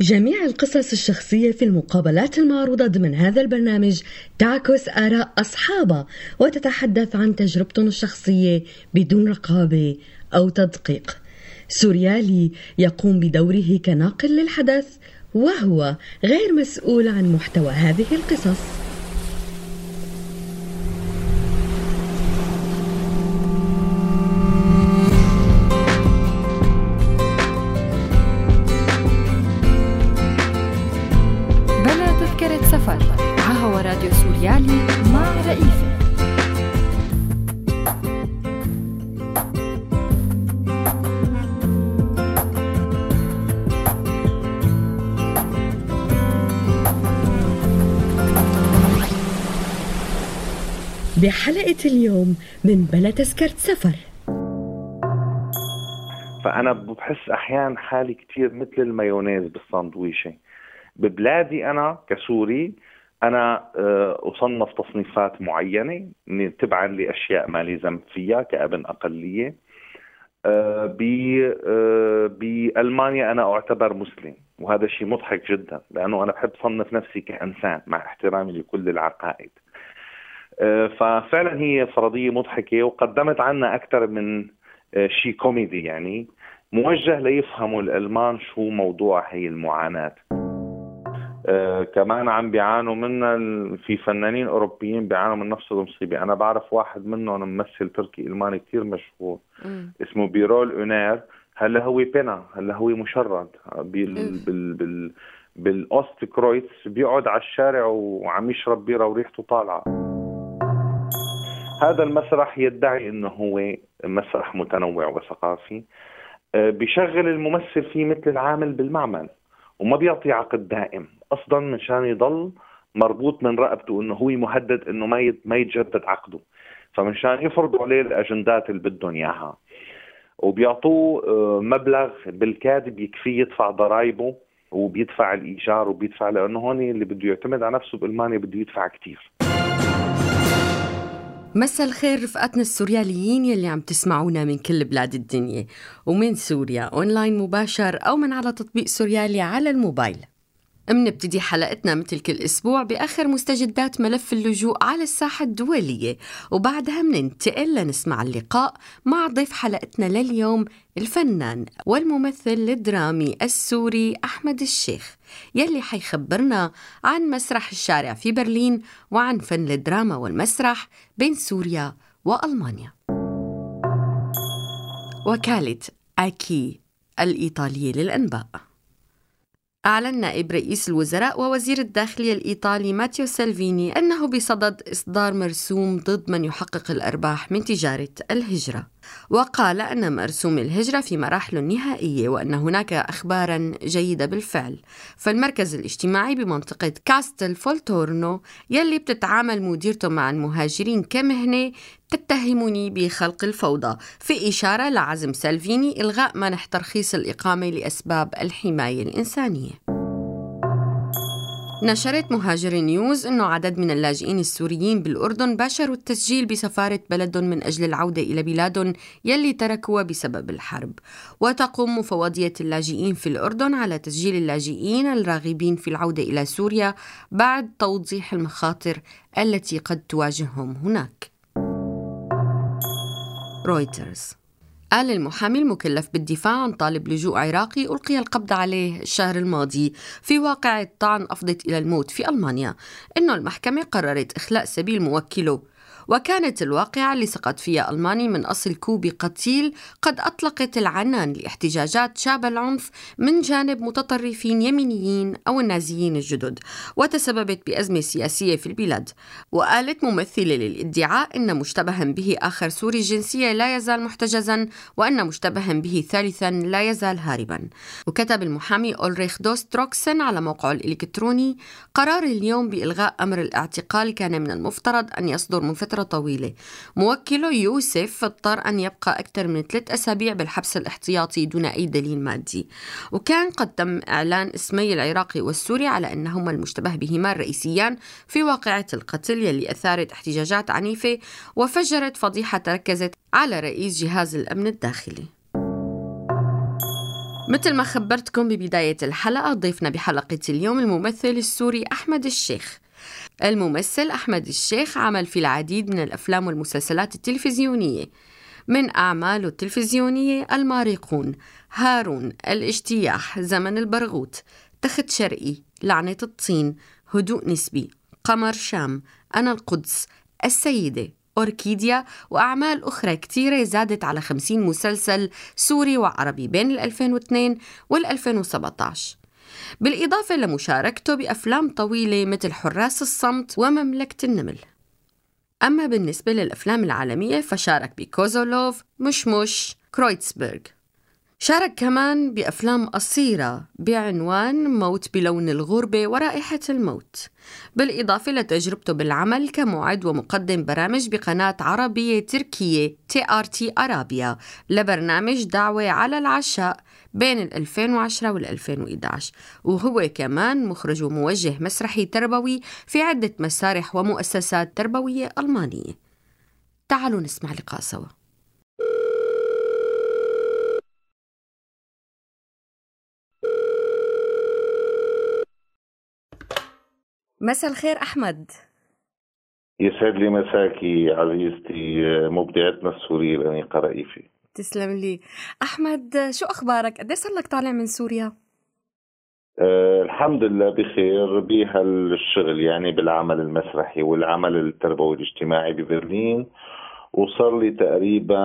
جميع القصص الشخصية في المقابلات المعروضة ضمن هذا البرنامج تعكس آراء أصحابها وتتحدث عن تجربتهم الشخصية بدون رقابة أو تدقيق. سوريالي يقوم بدوره كناقل للحدث وهو غير مسؤول عن محتوى هذه القصص. بحلقة اليوم من بلا تذكرة سفر. فأنا بحس أحيانا حالي كتير مثل المايونيز بالساندويشة. ببلادي أنا كسوري أنا آه، أصنف تصنيفات معينة تبعا لأشياء ما لي ذنب فيها كأبن أقلية. آه، آه، بألمانيا أنا أعتبر مسلم وهذا شيء مضحك جدا لأنه أنا بحب صنف نفسي كإنسان مع احترامي لكل العقائد. ففعلا هي فرضية مضحكة وقدمت عنا أكثر من آه، شيء كوميدي يعني موجه ليفهموا الألمان شو موضوع هي المعاناة. آه كمان عم بيعانوا منا في فنانين أوروبيين بيعانوا من نفس المصيبة. أنا بعرف واحد منهم ممثل تركي ألماني كثير مشهور م. اسمه بيرول أونيل. هلا هو بينا هلا هو مشرد. بال بال بال بالاوست كرويتس بيقعد على الشارع وعم يشرب بيرة وريحته طالعة. هذا المسرح يدعي انه هو مسرح متنوع وثقافي آه، بيشغل الممثل فيه مثل العامل بالمعمل وما بيعطي عقد دائم. أصلا مشان يضل مربوط من رقبته إنه هو مهدد إنه ما ما يتجدد عقده. فمشان يفرضوا عليه الأجندات اللي بدهم إياها. وبيعطوه آه، مبلغ بالكاد بيكفيه يدفع ضرائبه وبيدفع الإيجار وبيدفع لأنه هون اللي بده يعتمد على نفسه بالمانيا بده يدفع كثير مساء الخير رفقاتنا السورياليين يلي عم تسمعونا من كل بلاد الدنيا ومن سوريا أونلاين مباشر أو من على تطبيق سوريالي على الموبايل. منبتدي حلقتنا مثل كل أسبوع بآخر مستجدات ملف اللجوء على الساحة الدولية. وبعدها مننتقل لنسمع اللقاء مع ضيف حلقتنا لليوم الفنان والممثل الدرامي السوري أحمد الشيخ. يلي حيخبرنا عن مسرح الشارع في برلين وعن فن الدراما والمسرح بين سوريا وألمانيا. وكالة أكي الإيطالية للأنباء. أعلن نائب رئيس الوزراء ووزير الداخلية الإيطالي ماتيو سالفيني أنه بصدد إصدار مرسوم ضد من يحقق الأرباح من تجارة الهجرة. وقال أن مرسوم الهجرة في مراحل نهائية وأن هناك أخبارا جيدة بالفعل. فالمركز الاجتماعي بمنطقة كاستل فولتورنو يلي بتتعامل مديرته مع المهاجرين كمهنة تتهمني بخلق الفوضى في إشارة لعزم سالفيني إلغاء منح ترخيص الإقامة لأسباب الحماية الإنسانية. نشرت مهاجر نيوز أنه عدد من اللاجئين السوريين بالأردن باشروا التسجيل بسفارة بلدهم من أجل العودة إلى بلادهم يلي تركوها بسبب الحرب. وتقوم مفوضية اللاجئين في الأردن على تسجيل اللاجئين الراغبين في العودة إلى سوريا بعد توضيح المخاطر التي قد تواجههم هناك. رويترز قال المحامي المكلف بالدفاع عن طالب لجوء عراقي ألقي القبض عليه الشهر الماضي في واقعة طعن أفضت إلى الموت في ألمانيا. إنه المحكمة قررت إخلاء سبيل موكله. وكانت الواقعة اللي سقط فيها ألماني من أصل كوبي قتيل قد أطلقت العنان لاحتجاجات شابها العنف من جانب متطرفين يمينيين أو النازيين الجدد وتسببت بأزمة سياسية في البلاد. وقالت ممثلة للإدعاء أن مشتبها به آخر سوري الجنسية لا يزال محتجزا وأن مشتبها به ثالثا لا يزال هاربا. وكتب المحامي أولريخ دوستروكسن على موقعه الإلكتروني قرار اليوم بإلغاء أمر الاعتقال كان من المفترض أن يصدر من فترة طويلة. موكله يوسف اضطر أن يبقى أكثر من ثلاث أسابيع بالحبس الاحتياطي دون أي دليل مادي. وكان قد تم إعلان اسمي العراقي والسوري على أنهما المشتبه بهما الرئيسيان في واقعة القتل يلي أثارت احتجاجات عنيفة وفجرت فضيحة تركزت على رئيس جهاز الأمن الداخلي. مثل ما خبرتكم ببداية الحلقة ضيفنا بحلقة اليوم الممثل السوري أحمد الشيخ. الممثل أحمد الشيخ عمل في العديد من الأفلام والمسلسلات التلفزيونية. من أعماله التلفزيونية المارقون هارون الاجتياح زمن البرغوث تخت شرقي لعنة الطين هدوء نسبي قمر شام أنا القدس السيدة أوركيديا وأعمال أخرى كتيرة زادت على 50 مسلسل سوري وعربي بين ال 2002 وال 2017 بالإضافة لمشاركته بأفلام طويلة مثل حراس الصمت ومملكة النمل. أما بالنسبة للأفلام العالمية فشارك بكوزولوف مشمش كرويتسبرغ. شارك كمان بأفلام قصيرة بعنوان موت بلون الغربة ورائحة الموت بالإضافة لتجربته بالعمل كمعد ومقدم برامج بقناة عربية تركية تي آر تي أرابيا لبرنامج دعوة على العشاء بين ال 2010 وال 2011 وهو كمان مخرج وموجه مسرحي تربوي في عدة مسارح ومؤسسات تربوية ألمانية. تعالوا نسمع لقاء سوا. مساء الخير أحمد. يسعد لي مساكي عزيزتي مبدعتنا السورية الأنيقة رئيفي تسلم لي. أحمد شو أخبارك؟ قد صار لك طالع من سوريا؟ أه الحمد لله بخير بهالشغل يعني بالعمل المسرحي والعمل التربوي الاجتماعي ببرلين. وصار لي تقريبا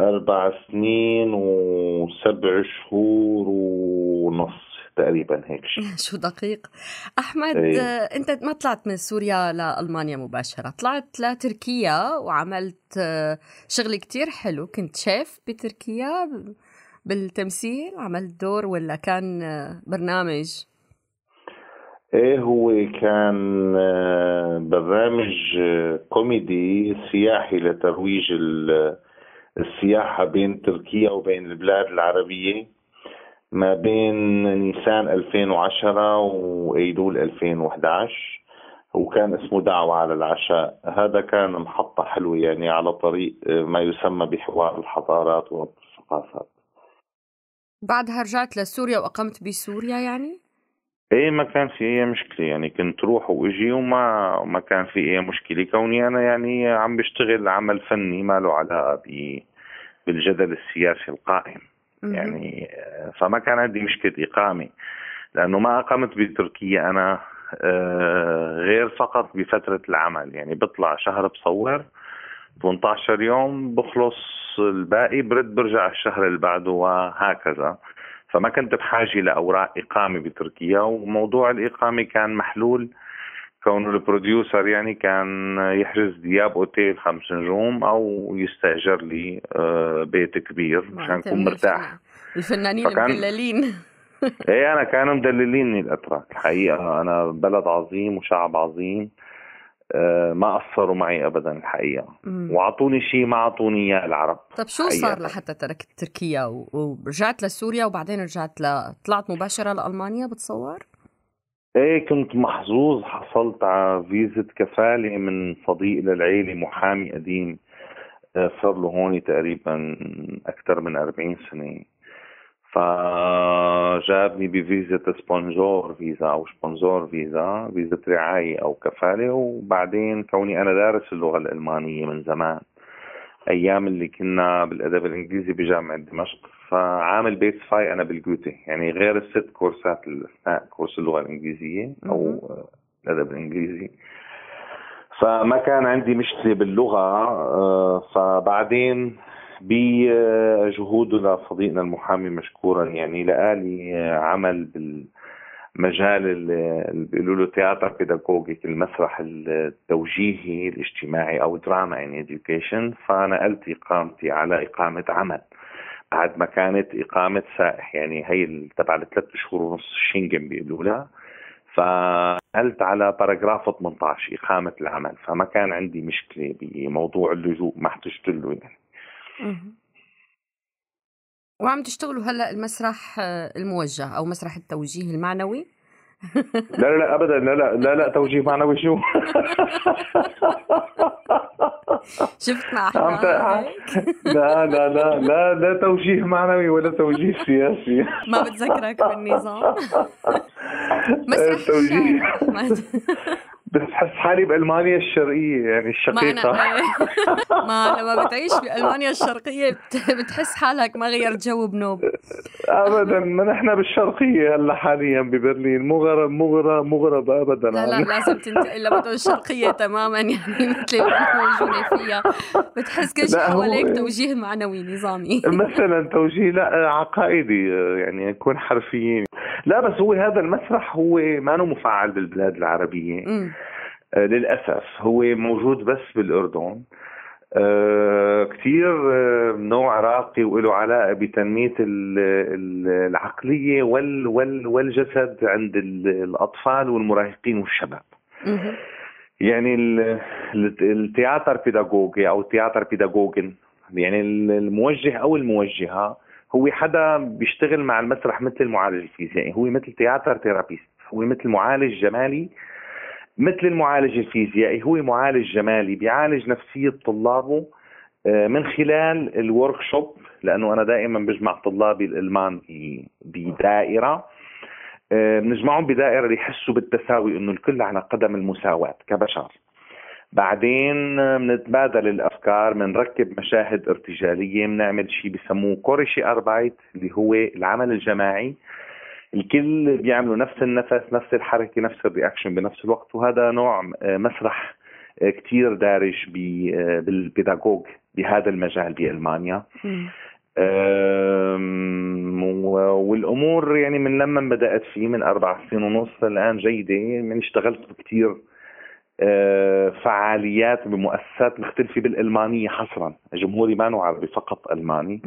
أربع سنين وسبع شهور ونص. تقريبا هيك شيء شو دقيق. أحمد أيه. أنت ما طلعت من سوريا لألمانيا مباشرة طلعت لتركيا وعملت آه، شغل كتير حلو. كنت شيف بتركيا بالتمثيل عملت دور ولا كان آه، برنامج؟ إيه هو كان آه، برنامج كوميدي سياحي لترويج السياحة بين تركيا وبين البلاد العربية. ما بين نيسان 2010 وايلول 2011 وكان اسمه دعوة على العشاء. هذا كان محطة حلوة يعني على طريق ما يسمى بحوار الحضارات والثقافات. بعدها رجعت لسوريا وأقمت بسوريا يعني؟ إيه ما كان في أي مشكلة يعني. كنت روح وإجي وما ما كان في أي مشكلة. كوني أنا يعني عم بشتغل عمل فني ما له علاقه بالجدل السياسي القائم. يعني فما كان عندي مشكلة إقامة. لأنه ما أقمت بتركيا أنا آه، غير فقط بفترة العمل. يعني بطلع شهر بصور 18 يوم بخلص الباقي برد برجع الشهر اللي بعده وهكذا. فما كنت بحاجة لأوراق إقامة بتركيا وموضوع الإقامة كان محلول. كون البروديوسر يعني كان يحجز دياب أوتيل خمس نجوم أو يستأجر لي آه، بيت كبير مشان أكون مرتاح. الفنانين فكان... المدللين. إيه أنا كانوا مدلليني الأتراك الحقيقة. أنا بلد عظيم وشعب عظيم آه، ما قصروا معي ابدا الحقيقة. وأعطوني شيء ما أعطوني إياه العرب طيب شو صار لحتى تركت تركيا؟ ورجعت لسوريا وبعدين رجعت ل... طلعت مباشرة لألمانيا بتصور؟ إيه كنت محظوظ حصلت على فيزة كفالة من صديق للعيلة محامي قديم آه، صار له هون تقريبا أكثر من 40 سنة. فجابني بفيزة سبونجور فيزا أو سبونجور فيزا فيزا رعاية أو كفالة وبعدين كوني أنا دارس اللغة الألمانية من زمان. أيام اللي كنا بالأدب الإنجليزي بجامعة دمشق. فعامل بيس فاي أنا بالجوتي يعني غير الست كورسات الاثناء كورس اللغة الإنجليزية أو الأدب الإنجليزي. فما كان عندي مشكلة باللغة آه، فبعدين بجهوده لصديقنا المحامي مشكورا يعني لقالي عمل بالمجال اللي بيقولوا له تياتر بيداغوجيك المسرح التوجيهي الاجتماعي أو دراما يعني education. فنقلت إقامتي على إقامة عمل. بعد ما كانت إقامة سائح. يعني هي تبع الثلاث شهور ونص شنجن بيقولوا لها. فنقلت على باراجراف 18 إقامة العمل. فما كان عندي مشكلة بموضوع اللجوء ما احتجت له يعني. وعم تشتغلوا هلأ المسرح الموجه أو مسرح التوجيه المعنوي؟ لا لا ابدا. لا لا لا لا توجيه معنوي شو؟ شفت مع لا لا لا لا لا توجيه معنوي ولا توجيه سياسي. ما بتذكرك بالنظام. مسرح توجيه. بحس حالي بألمانيا الشرقية يعني الشقيقة. ما لما بتعيش بألمانيا الشرقية بتحس حالك ما غيرت جو بنوب. ابدا ما نحن بالشرقية هلأ حاليا ببرلين مغرب مغرب مغرب ابدا لا لا لازم تنتقل لمدن الشرقية تماما يعني مثل موجودة فيها. بتحس كل شيء حواليك توجيه معنوي نظامي. مثلا توجيه لا عقائدي يعني نكون حرفيين. لا بس هو هذا المسرح هو ما مفعل بالبلاد العربية م. آه، للأسف هو موجود بس بالأردن آه كثير آه نوع راقي وله علاقة بتنمية العقلية وال وال والجسد عند الأطفال والمراهقين والشباب. يعني التياتر بيداغوجي أو التياتر بيداغوجن يعني الموجه أو الموجهة هو حدا بيشتغل مع المسرح مثل المعالج الفيزيائي هو مثل theater therapist هو مثل معالج جمالي مثل المعالج الفيزيائي هو معالج جمالي بيعالج نفسية طلابه آه، من خلال ال workshop لأنه أنا دائما بجمع طلابي الألمان بدائرة آه، بنجمعهم بدائرة ليحسوا بالتساوي إنه الكل على قدم المساواة كبشر. بعدين بنتبادل الأفكار بنركب مشاهد ارتجالية بنعمل شيء بسموه chorische Arbeit اللي هو العمل الجماعي. الكل بيعملوا نفس النفس نفس الحركة نفس ال reaction بنفس الوقت وهذا نوع آه، مسرح آه، كتير دارج آه، بال Pädagogik بهذا المجال بألمانيا. والأمور يعني من لما بدأت فيه من أربع سنين ونص الآن جيدة من اشتغلت كثير فعاليات بمؤسسات مختلفة بالألمانية حصرا. جمهوري ما عربي فقط ألماني.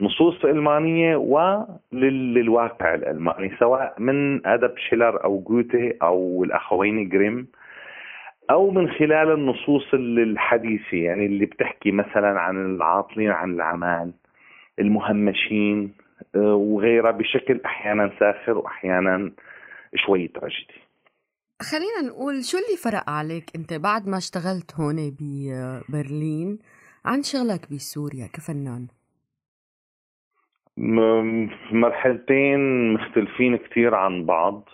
نصوص ألمانية وللواقع الألماني سواء من أدب شيلر أو جوتي أو الأخوين جريم أو من خلال النصوص الحديثة يعني اللي بتحكي مثلا عن العاطلين عن العمال المهمشين آه، وغيرها بشكل أحيانا ساخر وأحيانا شوي تراجيدي. خلينا نقول شو اللي فرق عليك أنت بعد ما اشتغلت هون ببرلين عن شغلك بسوريا كفنان مرحلتين مختلفين كثير عن بعض.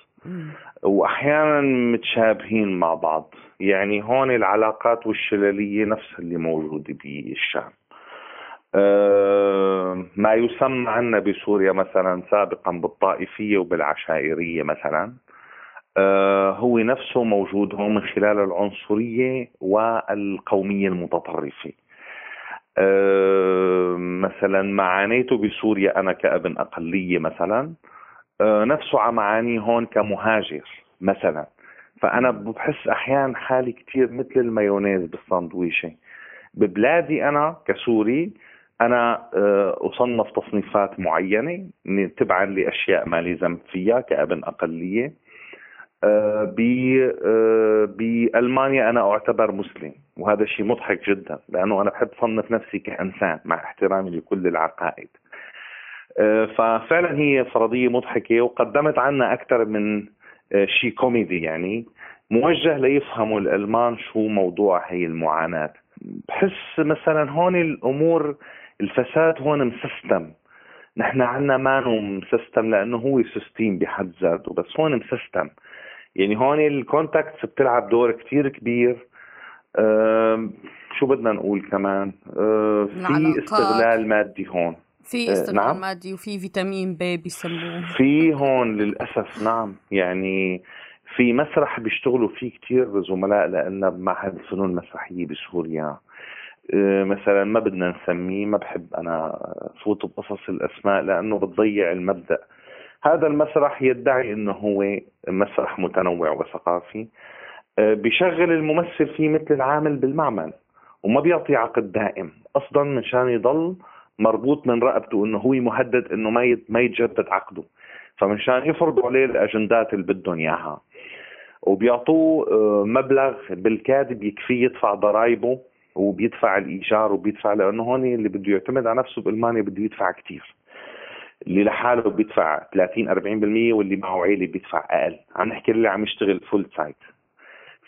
وأحيانا متشابهين مع بعض. يعني هون العلاقات والشلالية نفسها اللي موجودة بالشام. أه ما يسمى عنا بسوريا مثلا سابقا بالطائفية وبالعشائرية مثلا. هو نفسه موجود هون من خلال العنصرية والقومية المتطرفة. آه، مثلا معانيته بسوريا أنا كابن أقلية مثلا آه، نفسه عم معاني هون كمهاجر مثلا. فأنا بحس أحيانا حالي كتير مثل المايونيز بالساندويشة. ببلادي أنا كسوري أنا أصنف تصنيفات معينة تبعا لأشياء ما لي ذنب فيها كابن آه، آه، بألمانيا أنا أعتبر مسلم وهذا شيء مضحك جدا لأنه أنا بحب صنف نفسي كإنسان مع احترامي لكل العقائد. ففعلا هي فرضية مضحكة وقدمت عنا أكثر من شيء كوميدي يعني. موجه ليفهموا الألمان شو موضوع هي المعاناة. بحس مثلا هون الأمور الفساد هون مسستم. نحن عنا ما مسستم لأنه هو system بحد ذاته بس هون مسستم. يعني هون ال contacts بتلعب دور كتير كبير. شو بدنا نقول كمان؟ أه في استغلال مادي هون. في أه، استغلال نعم. مادي وفي Vitamin B بيسموه. في هون للأسف نعم. يعني في مسرح بيشتغلوا فيه كتير زملاء لنا بمعهد الفنون المسرحية بسوريا. أه، مثلا ما بدنا نسميه ما بحب أنا فوت بقصص الأسماء لأنه بتضيع المبدأ. هذا المسرح يدعي إنه هو مسرح متنوع وثقافي آه، بيشغل الممثل فيه مثل العامل بالمعمل وما بيعطي عقد دائم. أصلا مشان يضل مربوط من رقبته إنه هو مهدد إنه ما ما يتجدد عقده. فمشان يفرضوا عليه الأجندات اللي بدهم إياها. وبيعطوه آه، مبلغ بالكاد بيكفيه يدفع ضرائبه وبيدفع الإيجار وبيدفع لأنه هون اللي بده يعتمد على نفسه بألمانيا بده يدفع كثير اللي لحاله بيدفع 30 40% واللي معه عيلة بيدفع أقل. عم نحكي اللي عم يشتغل Vollzeit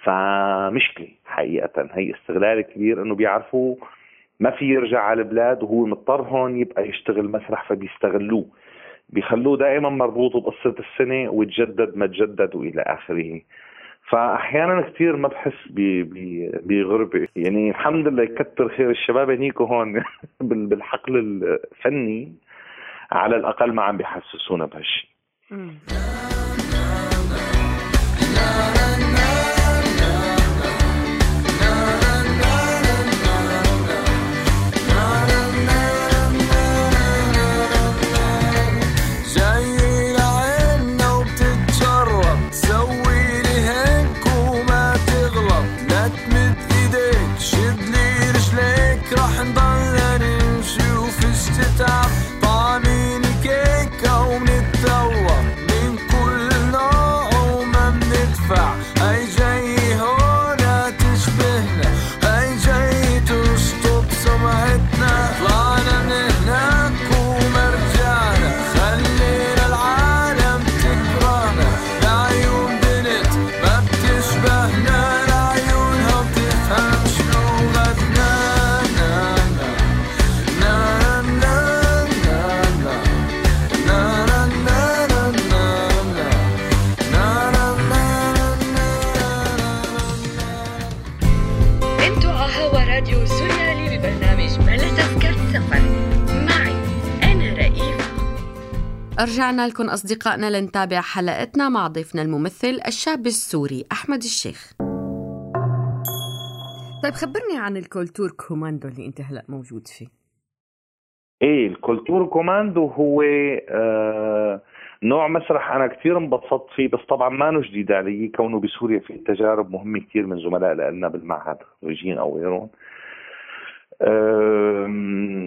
فمشكلة حقيقة. هي استغلال كبير إنه بيعرفوا ما في يرجع على البلاد وهو مضطر هون يبقى يشتغل مسرح فبيستغلوه. بيخلوه دائما مربوط بقصة السنة ويتجدد ما تجدد وإلى آخره. فأحيانا كثير ما بحس بغربة يعني الحمد لله يكتر خير الشباب هنيكو هون بالحقل الفني. على الأقل ما عم بيحسسونا بهالشيء رجعنا لكم أصدقائنا لنتابع حلقتنا مع ضيفنا الممثل الشاب السوري أحمد الشيخ. طيب خبرني عن ال Kultur Kommando اللي أنت هلأ موجود فيه. إيه ال Kultur Kommando هو آه نوع مسرح أنا كثير انبسطت فيه بس طبعا ما جديد علي كونه بسوريا في تجارب مهمة كثير من زملاء لنا بالمعهد خريجين أو غيرهم.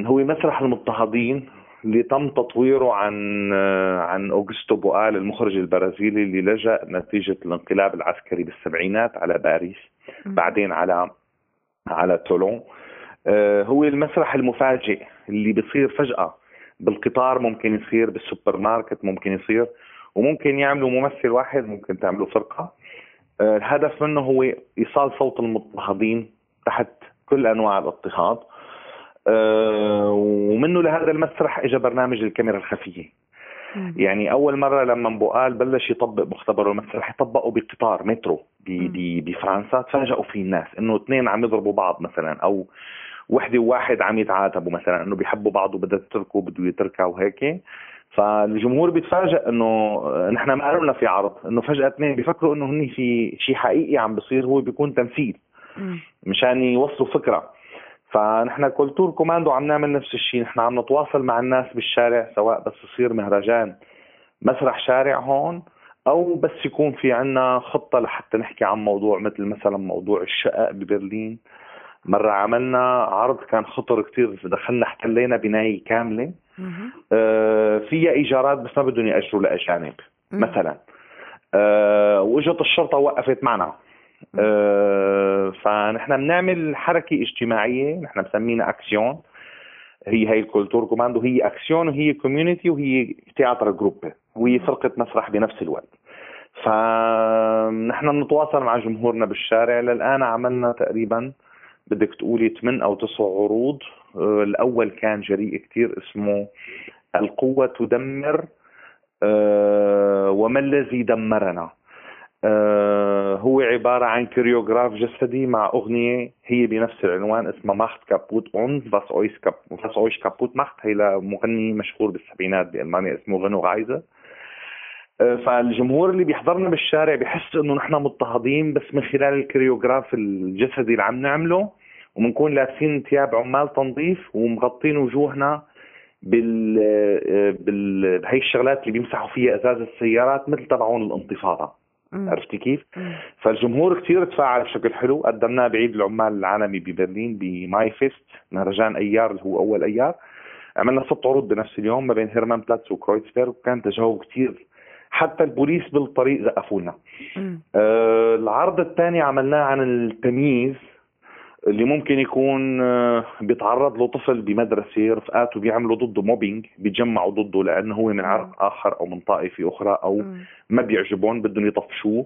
هو مسرح المضطهدين اللي تم تطويره عن عن أوغستو بوآل المخرج البرازيلي اللي لجأ نتيجة الانقلاب العسكري بالسبعينات على باريس بعدين على على تولون. آه، هو المسرح المفاجئ اللي بيصير فجأة بالقطار ممكن يصير بالسوبر ماركت ممكن يصير وممكن يعملوا ممثل واحد ممكن تعملوا فرقة. آه، الهدف منه هو إيصال صوت المضطهدين تحت كل أنواع الاضطهاد. آه، ومنه لهذا المسرح اجى برنامج الكاميرا الخفية. يعني أول مرة لما بوقال بلش يطبق مختبره المسرح يطبقه بقطار مترو بفرنسا تفاجئوا فيه الناس إنه اثنين عم يضربوا بعض مثلا أو وحدة وواحد عم يتعاتبوا مثلا إنه بيحبوا بعض وبدها تتركه بده يتركها وهيك. فالجمهور بيتفاجئ إنه نحن ما قالوا في عرض إنه فجأة اثنين بيفكروا إنه هن في شيء حقيقي عم بصير هو بيكون تمثيل مشان يوصلوا فكرة. فنحن كولتور كوماندو عم نعمل نفس الشيء نحن عم نتواصل مع الناس بالشارع سواء بس يصير مهرجان مسرح شارع هون أو بس يكون في عنا خطة لحتى نحكي عن موضوع مثل مثلا موضوع الشقق ببرلين. مرة عملنا عرض كان خطر كثير دخلنا احتلينا بناية كاملة. آه فيها إيجارات بس ما بدهم يأجروا لأجانب مثلا. آه وإجت الشرطة وقفت معنا. آه، فنحن بنعمل حركة اجتماعية نحن مسمينا Aktion. هي هي الكولتور كوماندو هي Aktion وهي community وهي theater group. وهي فرقة مسرح بنفس الوقت. فنحن بنتواصل مع جمهورنا بالشارع. للآن عملنا تقريبا بدك تقولي 8 أو 9 عروض. آه، الأول كان جريء كثير اسمه القوة تدمر آه، وما الذي دمرنا؟ آه، هو عبارة عن Choreograf جسدي مع أغنية هي بنفس العنوان اسمها Macht kaputt uns was euch euch kaputt macht. هي لمغني مشهور بالسبعينات بألمانيا اسمه ريو رايزر. آه، فالجمهور اللي بيحضرنا بالشارع بحس إنه نحن مضطهدين بس من خلال ال Choreograf الجسدي اللي عم نعمله وبنكون لابسين ثياب عمال تنظيف ومغطين وجوهنا بال آه، بال بهي الشغلات اللي بيمسحوا فيها إزاز السيارات مثل تبعون الانتفاضة عرفتي كيف؟ مم. فالجمهور كثير تفاعل بشكل حلو قدمناه بعيد العمال العالمي ببرلين بماي فيست مهرجان أيار اللي هو أول أيار عملنا ست عروض بنفس اليوم ما بين هيرمان بلاتس وكرويتسبيرغ وكان تجاوب كثير حتى البوليس بالطريق زقفوا لنا آه العرض الثاني عملناه عن التمييز اللي ممكن يكون آه، بيتعرض له طفل بمدرسة رفقاته بيعملوا ضده Mobbing بيتجمعوا ضده لأنه هو من عرق آخر أو من طائفة أخرى أو ما بيعجبهم بدهم يطفشوه.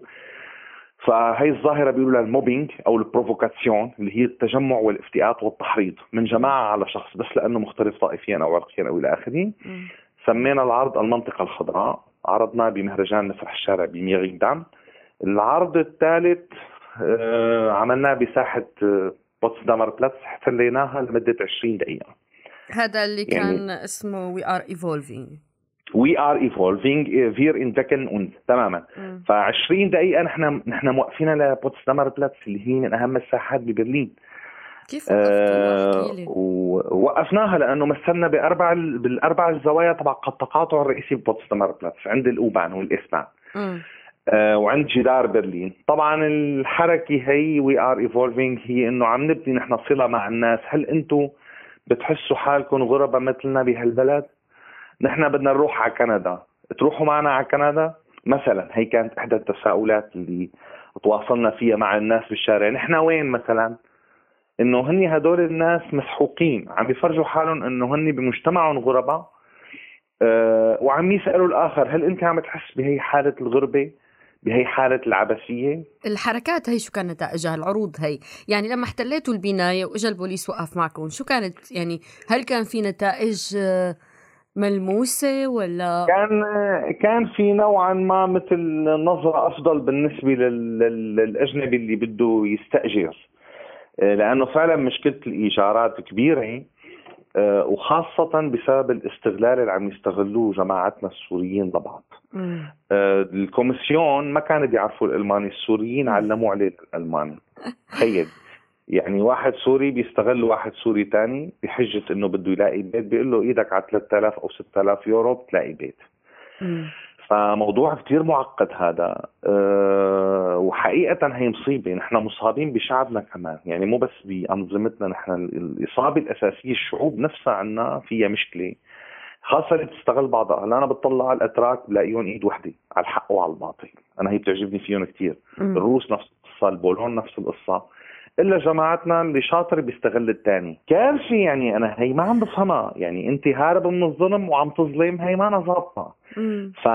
فهي الظاهرة بيقولوا لها ال Mobbing أو ال Provokation اللي هي التجمع والافتئات والتحريض من جماعة على شخص بس لأنه مختلف طائفيا أو عرقيا أو إلى آخره. سمينا العرض المنطقة الخضراء. عرضناه بمهرجان مسرح الشارع بمهرينغدام العرض الثالث آه، عملناه بساحة آه، بوتسدامر بلاتس احتليناها لمدة 20 دقيقة. هذا اللي يعني كان اسمه we are evolving we are evolving wir entwickeln uns تماما. ف 20 دقيقة نحن نحن موقفين لبوتسدامر بلاتس اللي هي من أهم الساحات ببرلين. كيف آه ووقفناها لأنه مثلنا بأربع بالأربع الزوايا تبع التقاطع الرئيسي ببوتسدامر بلاتس عند ال U-Bahn وال S-Bahn. آه وعند جدار برلين. طبعا الحركة هي we are evolving هي إنه عم نبني نحن صلة مع الناس. هل أنتم بتحسوا حالكم غرباء مثلنا بهالبلد؟ نحن بدنا نروح على كندا. تروحوا معنا على كندا؟ مثلا هي كانت إحدى التساؤلات اللي تواصلنا فيها مع الناس بالشارع. نحن وين مثلا؟ إنه هني هدول الناس مسحوقين عم بيفرجوا حالهم إنه هني بمجتمعهم غرباء. أه وعم يسألوا الآخر هل أنت عم تحس بهي حالة الغربة؟ بهي حالة العبثية؟ الحركات هي شو كان نتائجها العروض هي؟ يعني لما احتليتوا البناية وإجا البوليس وقف معكم شو كانت يعني هل كان في نتائج آه، ملموسة ولا؟ كان كان في نوعا ما مثل نظرة أفضل بالنسبة للأجنبي اللي بده يستأجر. آه، لأنه فعلا مشكلة الإيجارات كبيرة آه، وخاصة بسبب الاستغلال اللي عم يستغلوه جماعتنا السوريين لبعض. آه، ال Kommission ما كانوا بيعرفوا الألماني السوريين علموا عليه الألماني تخيل. يعني واحد سوري بيستغل واحد سوري تاني بحجة إنه بده يلاقي بيت بيقول له إيدك على 3000 أو 6000 يورو بتلاقي بيت. فموضوع كثير معقد هذا. أه وحقيقة هي مصيبة. نحن مصابين بشعبنا كمان. يعني مو بس بأنظمتنا نحن الإصابة الأساسية الشعوب نفسها عنا فيها مشكلة. خاصة اللي بتستغل بعضها. هلا أنا بطلع على الأتراك بلاقيهم إيد وحدة على الحق وعلى الباطل. أنا هي بتعجبني فيهم كثير الروس نفس القصة البولون نفس القصة. إلا جماعتنا اللي شاطر بيستغل الثاني كارثه يعني أنا هي ما عم بفهمها يعني أنت هارب من الظلم وعم تظلم هي ما ظابطه ف...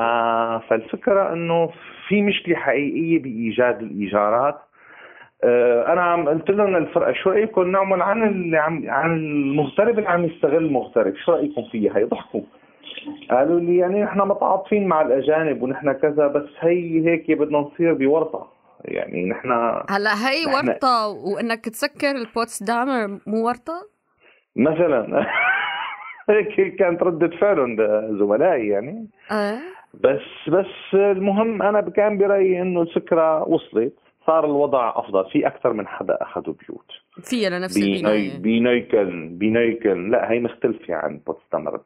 فالفكرة إنه في مشكلة حقيقية بإيجاد الإيجارات. أه أنا عم قلت لهم الفرقه شو رأيكم نعمل عن اللي عم عن المغترب اللي عم يستغل المغترب؟ شو رأيكم فيها؟ هي ضحكوا قالوا لي يعني نحن متعاطفين مع الأجانب ونحن كذا بس هي هيك بدنا نصير بورطة. يعني نحن هلا هي نحن... ورطة وإنك تسكر البوتس دامر مو ورطة؟ مثلا. هيك كانت ردة فعلهم زملائي يعني. أه؟ بس بس المهم أنا كان برأيي إنه الفكرة وصلت صار الوضع أفضل في أكثر من حدا أخذوا بيوت. فيها لنفس البناية. بنيكل بنيكل. لا هي مختلفة عن بوتسدامر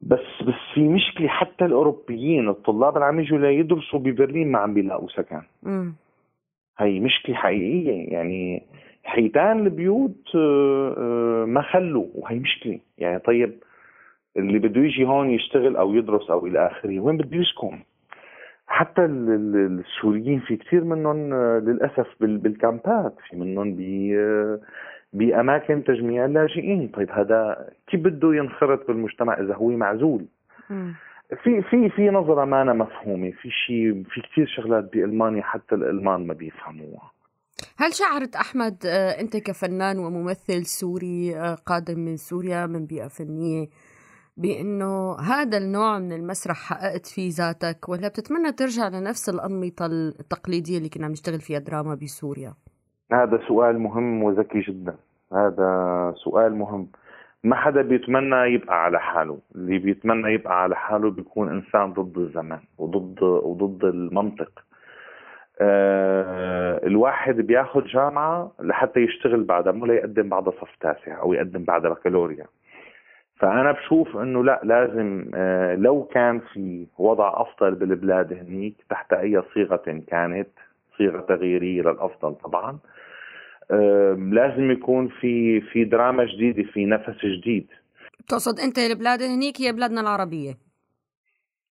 بس بس في مشكلة حتى الأوروبيين الطلاب اللي عم يجوا ليدرسوا ببرلين ما عم بيلاقوا سكن. هي مشكلة حقيقية. يعني حيتان البيوت آه، آه، ما خلوا وهي مشكلة. يعني طيب اللي بده يجي هون يشتغل أو يدرس أو إلى آخره وين بده يسكن؟ حتى السوريين في كثير منهم آه، للأسف بالكامبات. في منهم بأماكن تجميع اللاجئين طيب هذا كيف بده ينخرط بالمجتمع إذا هو معزول. في في في نظرة ما أنا مفهومة. في شيء في كثير شغلات بألمانيا حتى الألمان ما بيفهموها. هل شعرت أحمد آه، أنت كفنان وممثل سوري آه، قادم من سوريا من بيئة فنية بأنه هذا النوع من المسرح حققت فيه ذاتك ولا بتتمنى ترجع لنفس الانمطه التقليدية اللي كنا نشتغل فيها دراما بسوريا؟ هذا سؤال مهم وذكي جدا. هذا سؤال مهم. ما حدا بيتمنى يبقى على حاله. اللي بيتمنى يبقى على حاله بيكون إنسان ضد الزمان وضد وضد المنطق. آه الواحد بياخذ جامعة لحتى يشتغل بعدها مو ليقدم بعدها صف تاسع أو يقدم بعدها بكالوريا. فأنا بشوف إنه لا لازم آه لو كان في وضع أفضل بالبلاد هنيك تحت أي صيغة كانت صيغة تغييرية للأفضل طبعا لازم يكون في في دراما جديدة في نفس جديد. تقصد أنت البلاد هنيك هي بلادنا العربية؟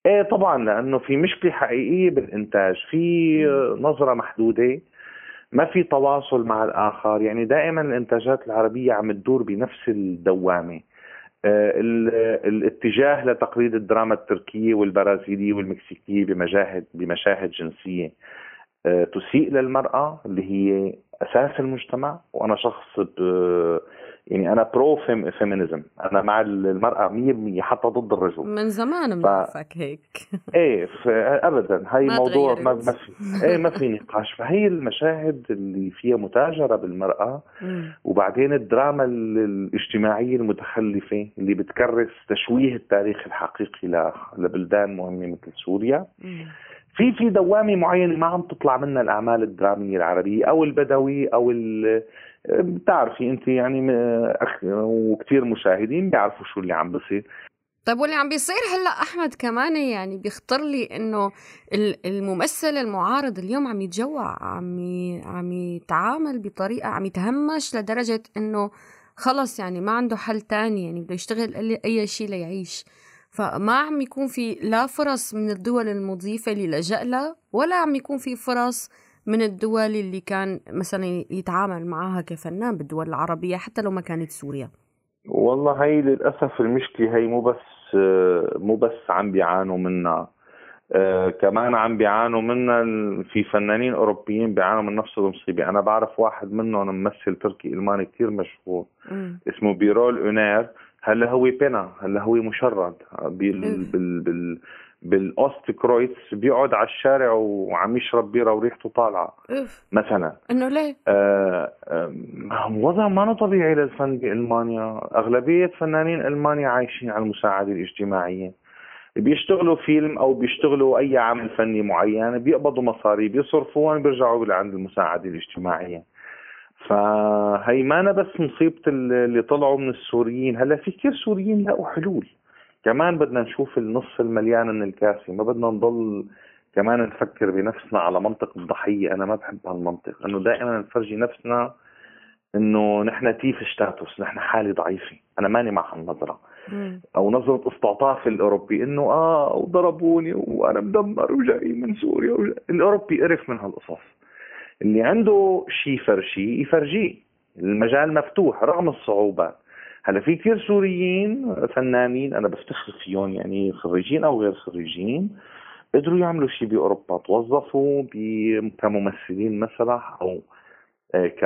إيه طبعا لأنه في مشكلة حقيقية بالإنتاج. في نظرة محدودة ما في تواصل مع الآخر. يعني دائما الإنتاجات العربية عم تدور بنفس الدوامة. آه، الاتجاه لتقليد الدراما التركية والبرازيلية والمكسيكية بمشاهد بمشاهد جنسية. تسيء للمرأة اللي هي أساس المجتمع وأنا شخص يعني أنا pro feminism أنا مع المرأة 100% حتى ضد الرجل. من زمان بنعرفك ف... هيك. إيه ابدا. هي ما موضوع ما, ما في إيه ما في نقاش. فهي المشاهد اللي فيها متاجرة بالمرأة وبعدين الدراما الاجتماعية المتخلفة اللي بتكرس تشويه التاريخ الحقيقي لبلدان مهمة مثل سوريا. في في دوامة معينة ما عم تطلع منها الأعمال الدرامية العربية أو البدوي أو بتعرفي أنت يعني وكثير مشاهدين بيعرفوا شو اللي عم بصير. طيب واللي عم بيصير هلأ أحمد كمان يعني بيخطر لي إنه الممثل المعارض اليوم عم يتجوع عم عم يتعامل بطريقة عم يتهمش لدرجة إنه خلص يعني ما عنده حل تاني يعني بده يشتغل اي شيء ليعيش. فما عم يكون في لا فرص من الدول المضيفة اللي لجأ لها ولا عم يكون في فرص من الدول اللي كان مثلا يتعامل معها كفنان بالدول العربية حتى لو ما كانت سوريا. والله هي للأسف المشكلة هي مو بس مو بس عم بيعانوا منها. آه كمان عم بيعانوا منها في فنانين أوروبيين بيعانوا من نفس المصيبة. أنا بعرف واحد منهم ممثل تركي إلماني كثير مشهور. اسمه بيرول أونيل. هلا هو Penner؟ هلا هو مشرد؟ بال بال بال بالأوست كرويتس بيقعد على الشارع وعم يشرب بيرة وريحته طالعة. مثلا. إنه ليه؟ آه آه وضع ما طبيعي للفن بالمانيا أغلبية فنانين ألمانيا عايشين على المساعدة الاجتماعية. بيشتغلوا فيلم أو بيشتغلوا أي عمل فني معين بيقبضوا مصاري بيصرفوهم بيرجعوا لعند المساعدة الاجتماعية. فهي ما بس مصيبة اللي طلعوا من السوريين. هلا في كثير سوريين لقوا حلول. كمان بدنا نشوف النص المليان من الكاسه ما بدنا نضل كمان نفكر بنفسنا على منطق الضحيه أنا ما بحب هالمنطق. إنه دائما نفرجي نفسنا إنه نحن تيف ستاتوس. نحن حالة ضعيفة. أنا ماني مع هالنظرة. أو نظرة استعطاف الأوروبي. إنه آه وضربوني وأنا مدمر وجاي من سوريا وجاي. الأوروبي قرف من هالقصص. اللي عنده شيء يفرجيه يفرجيه المجال مفتوح رغم الصعوبات هلا في كثير سوريين فنانين أنا بفتخر فيهم يعني خريجين أو غير خريجين قدروا يعملوا شيء بأوروبا. توظفوا كممثلين مسرح أو آه، ك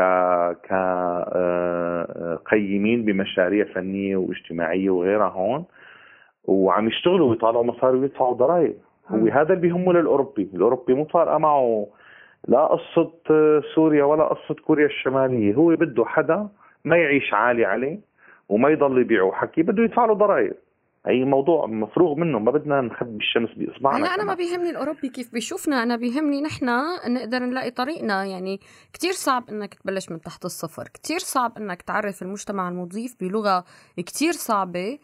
ك آه، قيمين بمشاريع فنية واجتماعية وغيرها هون وعم يشتغلوا ويطالعوا مصاري ويدفعوا ضرائب. هو هذا اللي بيهمه للأوروبي، الأوروبي مو فارقة معه لا قصه آه، سوريا ولا قصه كوريا الشمالية، هو بده حدا ما يعيش عالي عليه وما يضل يبيعوا حكي بده يدفع له ضرائب. هي موضوع مفروغ منه. ما بدنا نخبي الشمس بإصبعنا لا أنا ما بيهمني الأوروبي كيف بيشوفنا أنا بيهمني نحن نقدر نلاقي طريقنا. يعني كتير صعب إنك تبلش من تحت الصفر. كتير صعب إنك تعرف المجتمع المضيف بلغة كتير صعبة.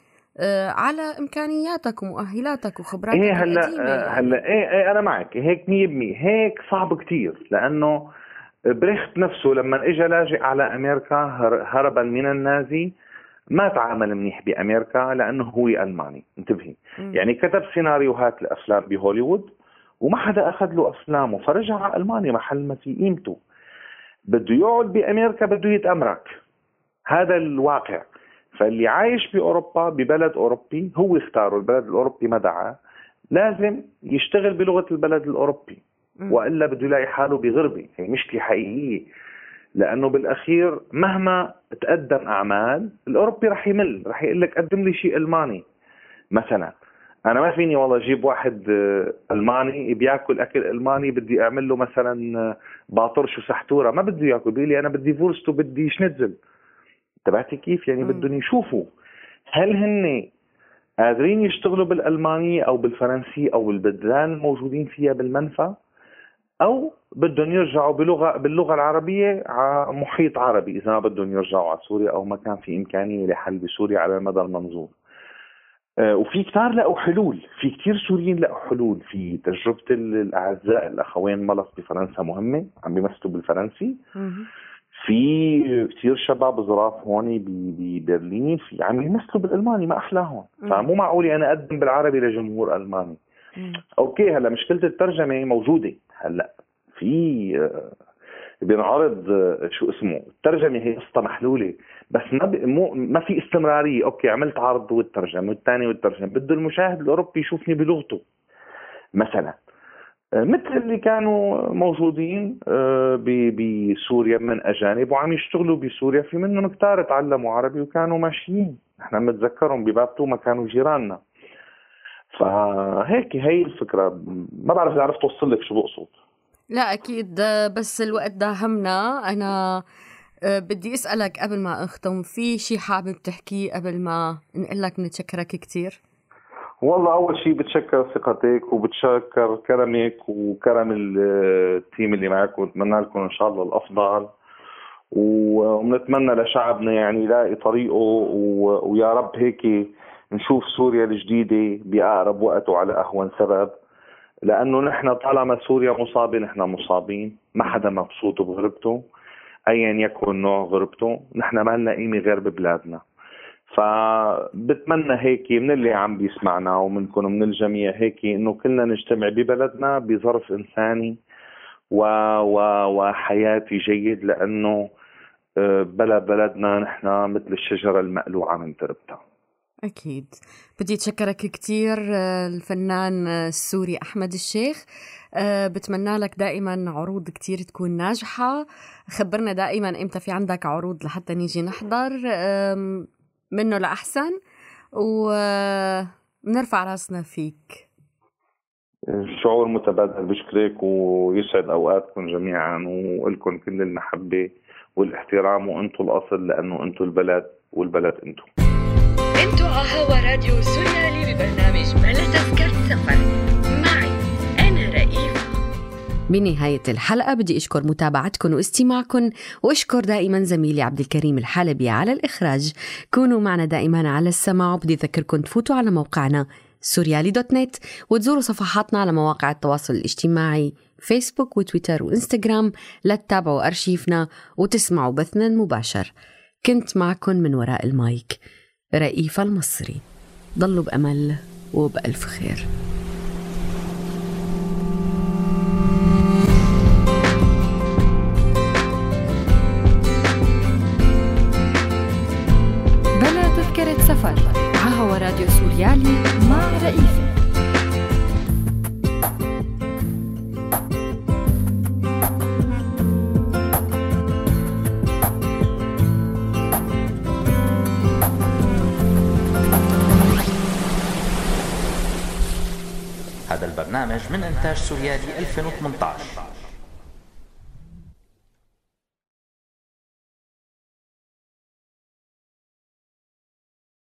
على إمكانياتك ومؤهلاتك وخبراتك إيه هلا آه، هلا إيه, إيه أنا معك هيك 100% هيك صعب كتير لأنه بريخت نفسه لما اجى لاجئ على أمريكا هربا من النازي ما تعامل منيح بأمريكا لأنه هو ألماني انتبهي. يعني كتب سيناريوهات لأفلام بهوليوود وما حدا أخذ له أفلامه فرجع على ألمانيا محل ما في قيمته. بده يقعد بأمريكا بده يتأمرك. هذا الواقع. فاللي عايش بأوروبا ببلد أوروبي هو اختاره البلد الأوروبي ما دعاه لازم يشتغل بلغة البلد الأوروبي وإلا بده يلاقي حاله بغربه هي مشكله حقيقيه لأنه بالأخير مهما تقدم أعمال الأوروبي رح يمل رح يقول لك قدم لي شيء ألماني. مثلا أنا ما فيني والله أجيب واحد آه، ألماني بياكل أكل ألماني بدي أعمل له مثلا آه، باطرش وسحتورة ما بده ياكل بيقول لي أنا بدي فورست وبدي شنتزل تبعتي كيف؟ يعني بدهم يشوفوا. هل هن قادرين يشتغلوا بالألمانية أو بالفرنسية أو بالبلدان الموجودين فيها بالمنفى؟ أو بدهم يرجعوا بلغه باللغة العربية على محيط عربي إذا ما بدهم يرجعوا على سوريا أو ما كان في إمكانية لحل بسوريا على المدى المنظور. آه، وفي كتار لقوا حلول. في كتير سوريين لقوا حلول. في تجربة الأعزاء الأخوين ملص بفرنسا مهمة عم بيمثلوا بالفرنسي. في كثير شباب ظراف هون ببرلين في عم يمثلوا بالألماني ما أحلاهم. فمو معقول أنا أقدم بالعربي لجمهور ألماني. Okay هلا مشكلة الترجمة موجودة. هلا في آه، بينعرض آه، شو اسمه الترجمة هي قصة محلولة. بس ما مو ما في استمرارية. Okay عملت عرض والترجمة والثاني والترجمة. بده المشاهد الأوروبي يشوفني بلغته. مثلا مثل اللي كانوا موجودين آه، بسوريا من أجانب وعم يشتغلوا بسوريا في منهم كتار تعلموا عربي وكانوا ماشيين. إحنا متذكرهم بباب توما كانوا جيراننا. فهيك هي الفكرة. ما بعرف إذا عرفت اوصل لك شو بقصد. لا أكيد بس الوقت داهمنا. أنا آه، بدي أسألك قبل ما أختم في شيء حابب تحكيه قبل ما نقول لك نتشكرك كثير والله أول شيء بتشكر ثقتك وبتشكر كرمك وكرم التيم اللي معك وبتمنى لكم إن شاء الله الأفضل. وبنتمنى لشعبنا يعني يلاقي طريقه ويا رب هيك نشوف سوريا الجديدة بأقرب وقت وعلى أهون سبب. لأنه نحن طالما سوريا مصابة نحن مصابين. ما حدا مبسوط بغربته. ايا يكن نوع غربته. نحن ما لنا قيمة غير ببلادنا. فبتمنى هيك من اللي عم بيسمعنا ومنكم من الجميع هيك إنه كلنا نجتمع ببلدنا بظرف إنساني و... و... وحياتي جيد لأنه آه، بلا بلدنا نحن مثل الشجرة المقلوعة من تربتها. أكيد. بدي أتشكرك كثير آه، الفنان السوري أحمد الشيخ. آه، بتمنى لك دائما عروض كتير تكون ناجحة. خبرنا دائما إمتى في عندك عروض لحتى نيجي نحضر. منه لأحسن ونرفع راسنا فيك شعور متبادل بشكرك ويسعد أوقاتكم جميعا ولكم كل المحبة والاحترام وأنتم الأصل لأنه أنتم البلد والبلد أنتم. أنتم على هوا راديو سوريالي ببرنامج بلا بنهاية الحلقة بدي أشكر متابعتكم واستماعكم وأشكر دائما زميلي عبد الكريم الحلبي على الإخراج. كونوا معنا دائما على السماع وبدي أذكركم تفوتوا على موقعنا سوريالي دوت نت وتزوروا صفحاتنا على مواقع التواصل الاجتماعي فيسبوك وتويتر وإنستغرام. لتتابعوا أرشيفنا وتسمعوا بثنا المباشر كنت معكم من وراء المايك رئيفة المصري. ضلوا بأمل وبألف خير. من إنتاج سوريالي 2018